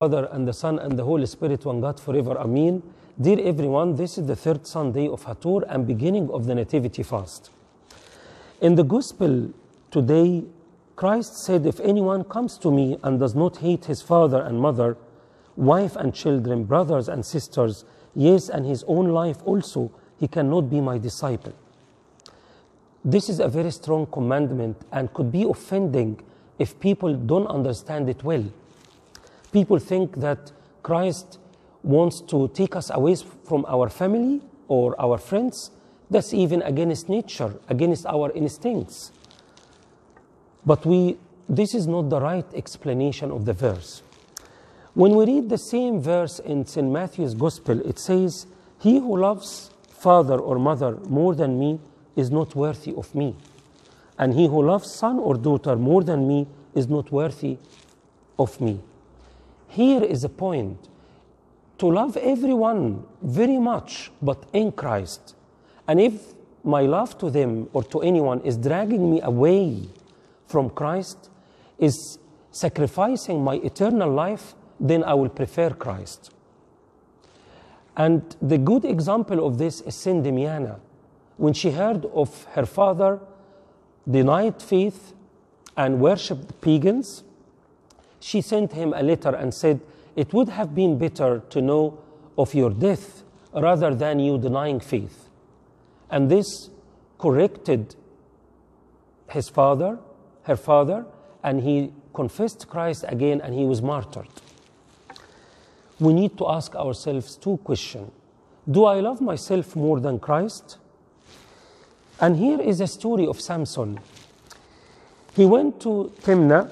Father and the Son and the Holy Spirit, one God forever. Amen. Dear everyone, this is the third Sunday of Hator and beginning of the Nativity fast. In the Gospel today, Christ said, If anyone comes to me and does not hate his father and mother, wife and children, brothers and sisters, yes, and his own life also, he cannot be my disciple. This is a very strong commandment and could be offending if people don't understand it well. People think that Christ wants to take us away from our family or our friends. That's even against nature, against our instincts. But we, this is not the right explanation of the verse. When we read the same verse in St. Matthew's Gospel, it says, He who loves father or mother more than me is not worthy of me. And he who loves son or daughter more than me is not worthy of me. Here is a point to love everyone very much, but in Christ. And if my love to them or to anyone is dragging me away from Christ, is sacrificing my eternal life, then I will prefer Christ. And the good example of this is Saint Demiana. When she heard of her father denied faith and worshipped pagans, she sent him a letter and said, It would have been better to know of your death rather than you denying faith. And this corrected his father, her father, and he confessed Christ again and he was martyred. We need to ask ourselves two questions Do I love myself more than Christ? And here is a story of Samson. He went to Timnah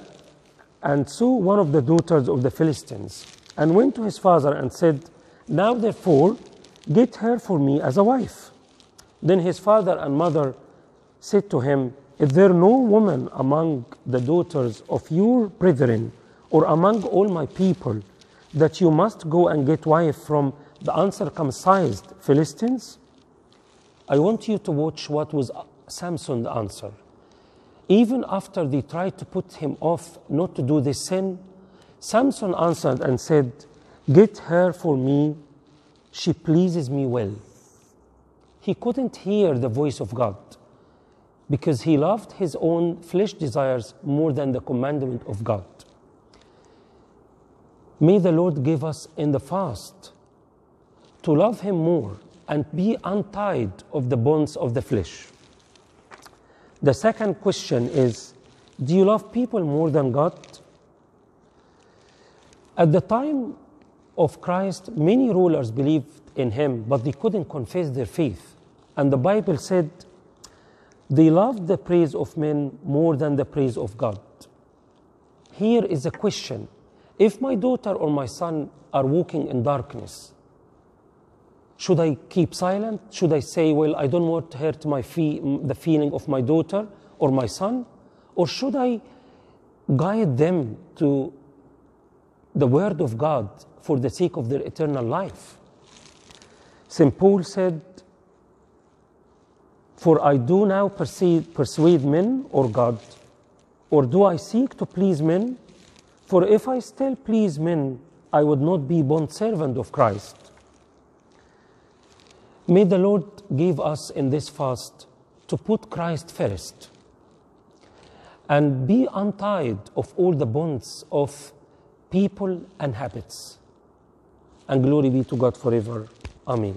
and saw one of the daughters of the Philistines and went to his father and said, Now therefore, get her for me as a wife. Then his father and mother said to him, Is there no woman among the daughters of your brethren or among all my people that you must go and get wife from the uncircumcised Philistines? I want you to watch what was Samson's answer. Even after they tried to put him off not to do this sin, Samson answered and said, Get her for me, she pleases me well. He couldn't hear the voice of God because he loved his own flesh desires more than the commandment of God. May the Lord give us in the fast to love him more and be untied of the bonds of the flesh. The second question is Do you love people more than God? At the time of Christ, many rulers believed in him, but they couldn't confess their faith. And the Bible said they loved the praise of men more than the praise of God. Here is a question If my daughter or my son are walking in darkness, should I keep silent? Should I say, well, I don't want to hurt my fee- the feeling of my daughter or my son? Or should I guide them to the Word of God for the sake of their eternal life? St. Paul said, For I do now persuade, persuade men or God, or do I seek to please men? For if I still please men, I would not be bondservant of Christ. May the Lord give us in this fast to put Christ first and be untied of all the bonds of people and habits. And glory be to God forever. Amen.